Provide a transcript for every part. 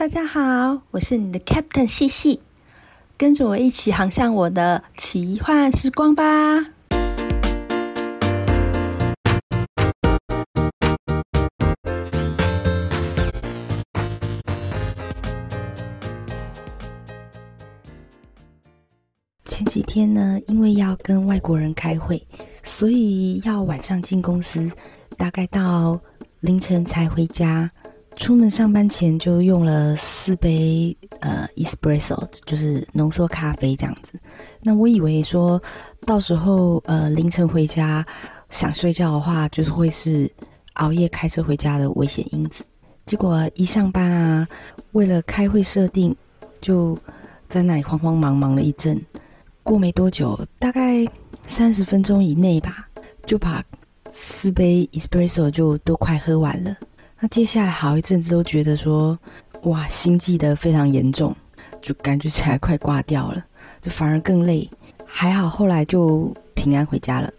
大家好，我是你的 Captain 细细，跟着我一起航向我的奇幻时光吧。前几天呢，因为要跟外国人开会，所以要晚上进公司，大概到凌晨才回家。出门上班前就用了四杯呃 espresso，就是浓缩咖啡这样子。那我以为说到时候呃凌晨回家想睡觉的话，就是会是熬夜开车回家的危险因子。结果一上班啊，为了开会设定，就在那里慌慌忙忙了一阵。过没多久，大概三十分钟以内吧，就把四杯 espresso 就都快喝完了。那接下来好一阵子都觉得说，哇，心悸的非常严重，就感觉起来快挂掉了，就反而更累。还好后来就平安回家了。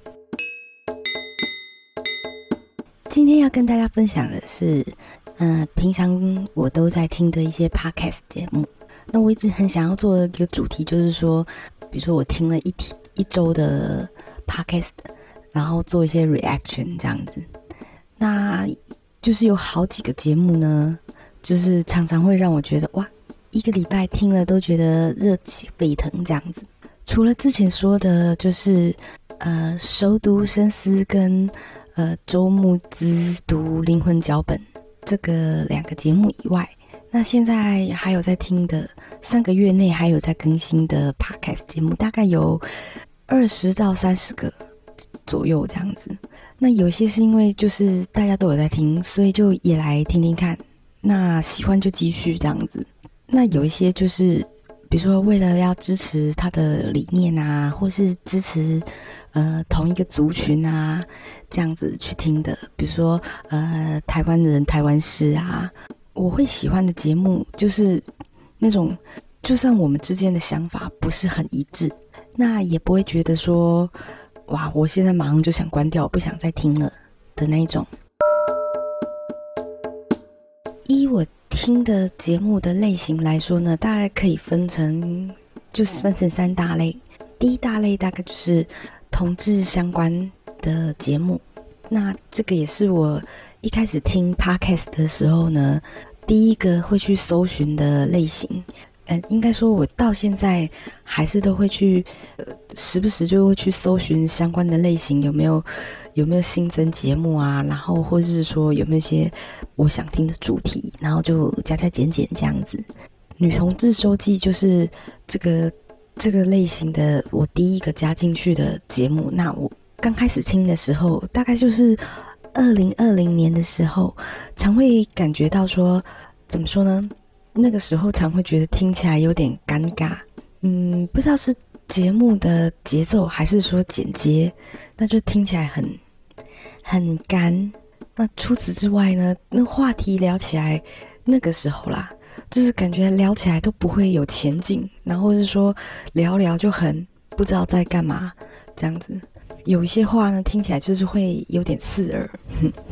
今天要跟大家分享的是，嗯，平常我都在听的一些 podcast 节目。那我一直很想要做的一个主题，就是说，比如说我听了一天一周的 podcast，然后做一些 reaction 这样子。那就是有好几个节目呢，就是常常会让我觉得哇，一个礼拜听了都觉得热血沸腾这样子。除了之前说的，就是呃，熟读深思跟呃周牧之读灵魂脚本这个两个节目以外，那现在还有在听的，三个月内还有在更新的 podcast 节目，大概有二十到三十个左右这样子。那有些是因为就是大家都有在听，所以就也来听听看。那喜欢就继续这样子。那有一些就是，比如说为了要支持他的理念啊，或是支持呃同一个族群啊，这样子去听的。比如说呃台湾人台湾事啊，我会喜欢的节目就是那种，就算我们之间的想法不是很一致，那也不会觉得说。哇！我现在马上就想关掉，不想再听了的那一种。依我听的节目的类型来说呢，大概可以分成，就是分成三大类。第一大类大概就是同志相关的节目，那这个也是我一开始听 podcast 的时候呢，第一个会去搜寻的类型。嗯，应该说，我到现在还是都会去，呃，时不时就会去搜寻相关的类型，有没有有没有新增节目啊？然后或者是说有没有一些我想听的主题，然后就加加减减这样子。女同志周记就是这个这个类型的我第一个加进去的节目。那我刚开始听的时候，大概就是二零二零年的时候，常会感觉到说，怎么说呢？那个时候常会觉得听起来有点尴尬，嗯，不知道是节目的节奏还是说剪接，那就听起来很很干。那除此之外呢，那话题聊起来，那个时候啦，就是感觉聊起来都不会有前进，然后是说聊聊就很不知道在干嘛这样子。有一些话呢，听起来就是会有点刺耳。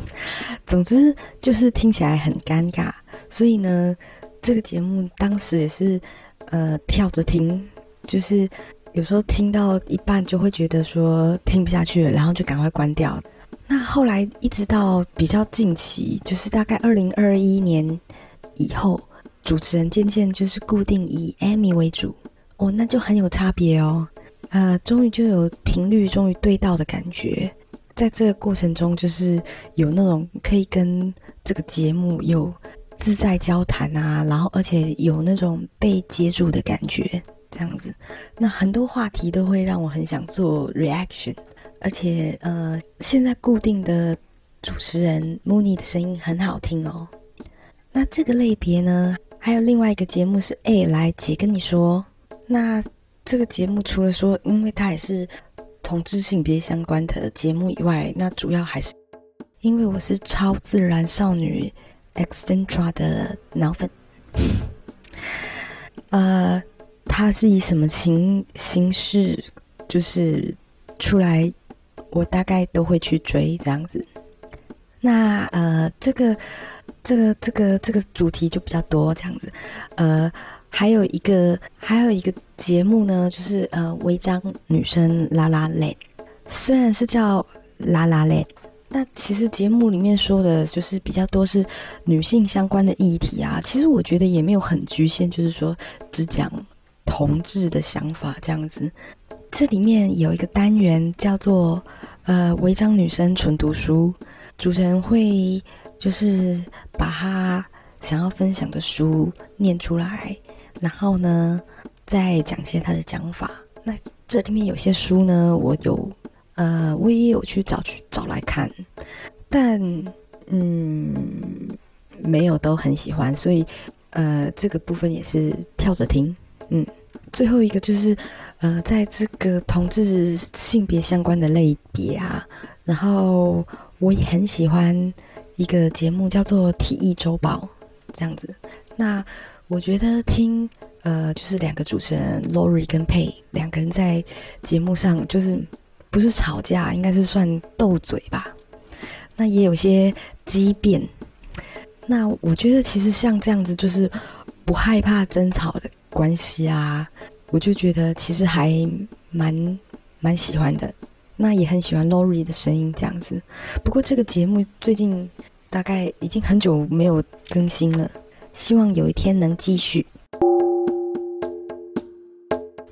总之就是听起来很尴尬，所以呢。这个节目当时也是，呃，跳着听，就是有时候听到一半就会觉得说听不下去了，然后就赶快关掉。那后来一直到比较近期，就是大概二零二一年以后，主持人渐渐就是固定以 Amy 为主，哦，那就很有差别哦。呃，终于就有频率终于对到的感觉，在这个过程中，就是有那种可以跟这个节目有。自在交谈啊，然后而且有那种被接住的感觉，这样子，那很多话题都会让我很想做 reaction，而且呃，现在固定的主持人 Mooney 的声音很好听哦。那这个类别呢，还有另外一个节目是 A 来姐跟你说，那这个节目除了说，因为它也是同志性别相关的节目以外，那主要还是因为我是超自然少女。Extra 的脑粉，呃，它是以什么形形式就是出来，我大概都会去追这样子。那呃，这个这个这个这个主题就比较多这样子，呃，还有一个还有一个节目呢，就是呃违章女生拉拉链，虽然是叫拉拉链，那其实节目里面说的就是比较多是女性相关的议题啊，其实我觉得也没有很局限，就是说只讲同志的想法这样子。这里面有一个单元叫做呃违章女生纯读书，主持人会。就是把他想要分享的书念出来，然后呢，再讲些他的讲法。那这里面有些书呢，我有，呃，我也有去找去找来看，但嗯，没有都很喜欢，所以呃，这个部分也是跳着听。嗯，最后一个就是，呃，在这个同志性别相关的类别啊，然后我也很喜欢。一个节目叫做《体育周报》，这样子。那我觉得听呃，就是两个主持人 Lori 跟 Pay 两个人在节目上，就是不是吵架，应该是算斗嘴吧。那也有些激辩。那我觉得其实像这样子，就是不害怕争吵的关系啊，我就觉得其实还蛮蛮喜欢的。那也很喜欢 Lori 的声音这样子。不过这个节目最近。大概已经很久没有更新了，希望有一天能继续。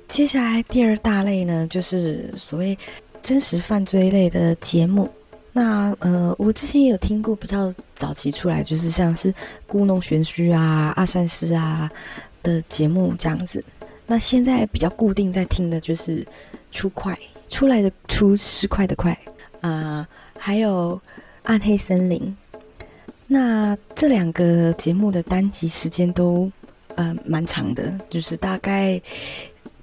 接下来第二大类呢，就是所谓真实犯罪类的节目。那呃，我之前也有听过比较早期出来，就是像是故弄玄虚啊、阿善师啊的节目这样子。那现在比较固定在听的就是出快出来的出十块的快啊，还有暗黑森林。那这两个节目的单集时间都呃蛮长的，就是大概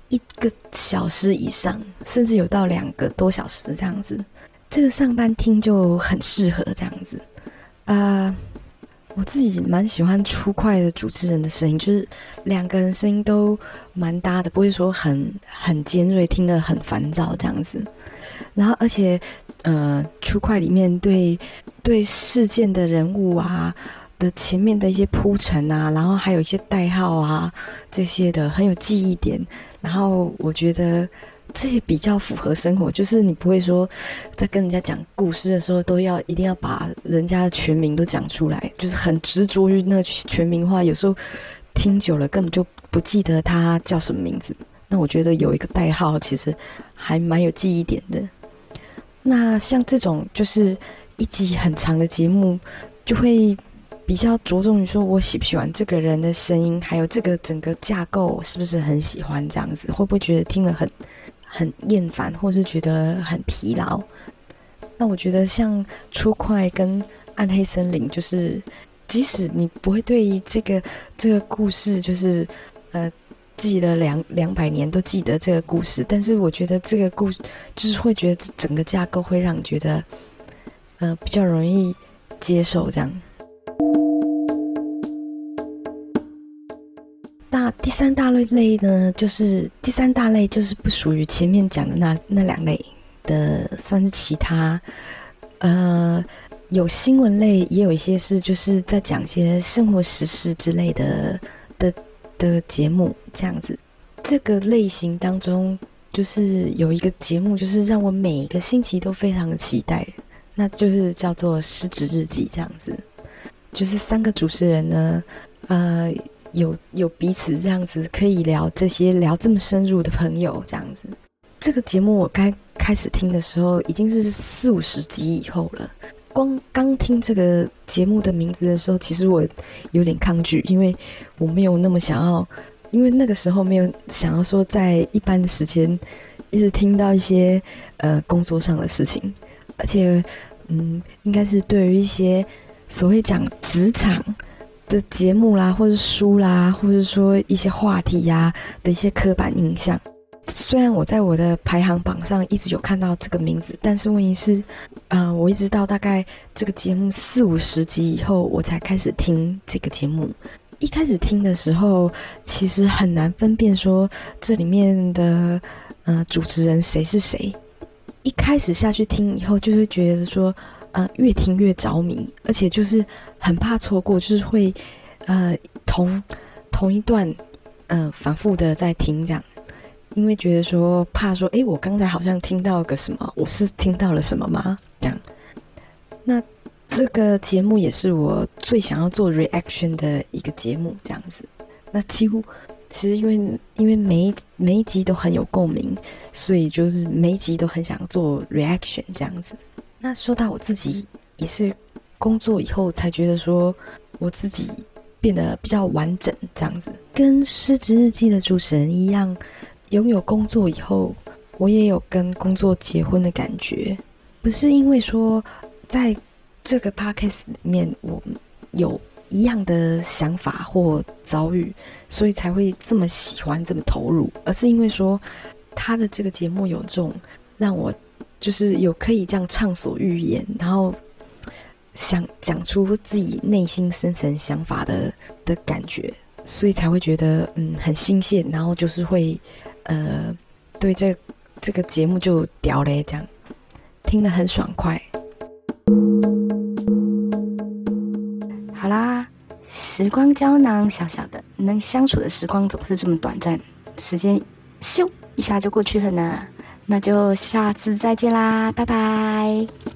一个小时以上，甚至有到两个多小时这样子。这个上班听就很适合这样子。啊，我自己蛮喜欢出快的主持人的声音，就是两个人声音都蛮搭的，不会说很很尖锐，听得很烦躁这样子。然后，而且，呃，出快里面对对事件的人物啊的前面的一些铺陈啊，然后还有一些代号啊这些的很有记忆点。然后我觉得这也比较符合生活，就是你不会说在跟人家讲故事的时候都要一定要把人家的全名都讲出来，就是很执着于那全名话。有时候听久了根本就不记得他叫什么名字。那我觉得有一个代号其实还蛮有记忆点的。那像这种就是一集很长的节目，就会比较着重于说我喜不喜欢这个人的声音，还有这个整个架构是不是很喜欢这样子，会不会觉得听了很很厌烦，或是觉得很疲劳？那我觉得像《出快》跟《暗黑森林》，就是即使你不会对于这个这个故事，就是呃。记了两两百年都记得这个故事，但是我觉得这个故就是会觉得整个架构会让你觉得，呃，比较容易接受这样。三大类类呢，就是第三大类就是不属于前面讲的那那两类的，算是其他，呃，有新闻类，也有一些是就是在讲一些生活实事之类的的。的节目这样子，这个类型当中，就是有一个节目，就是让我每一个星期都非常的期待，那就是叫做《失职日记》这样子，就是三个主持人呢，呃，有有彼此这样子可以聊这些聊这么深入的朋友这样子。这个节目我刚开始听的时候，已经是四五十集以后了。光刚听这个节目的名字的时候，其实我有点抗拒，因为我没有那么想要，因为那个时候没有想要说在一般的时间一直听到一些呃工作上的事情，而且嗯，应该是对于一些所谓讲职场的节目啦，或者书啦，或者说一些话题呀的一些刻板印象。虽然我在我的排行榜上一直有看到这个名字，但是问题是，啊，我一直到大概这个节目四五十集以后，我才开始听这个节目。一开始听的时候，其实很难分辨说这里面的呃主持人谁是谁。一开始下去听以后，就会觉得说，呃越听越着迷，而且就是很怕错过，就是会呃同同一段嗯反复的在听这样，因为觉得说怕说诶，我刚才好像听到个什么，我是听到了什么吗？这样，那这个节目也是我最想要做 reaction 的一个节目，这样子，那几乎。其实因为因为每一每一集都很有共鸣，所以就是每一集都很想做 reaction 这样子。那说到我自己，也是工作以后才觉得说，我自己变得比较完整这样子。跟《失职日记》的主持人一样，拥有工作以后，我也有跟工作结婚的感觉。不是因为说在这个 podcast 里面我有。一样的想法或遭遇，所以才会这么喜欢、这么投入，而是因为说他的这个节目有这种让我就是有可以这样畅所欲言，然后想讲出自己内心深层想法的的感觉，所以才会觉得嗯很新鲜，然后就是会呃对这这个节目就屌嘞，这样听得很爽快。好啦，时光胶囊小小的，能相处的时光总是这么短暂，时间咻一下就过去了呢。那就下次再见啦，拜拜。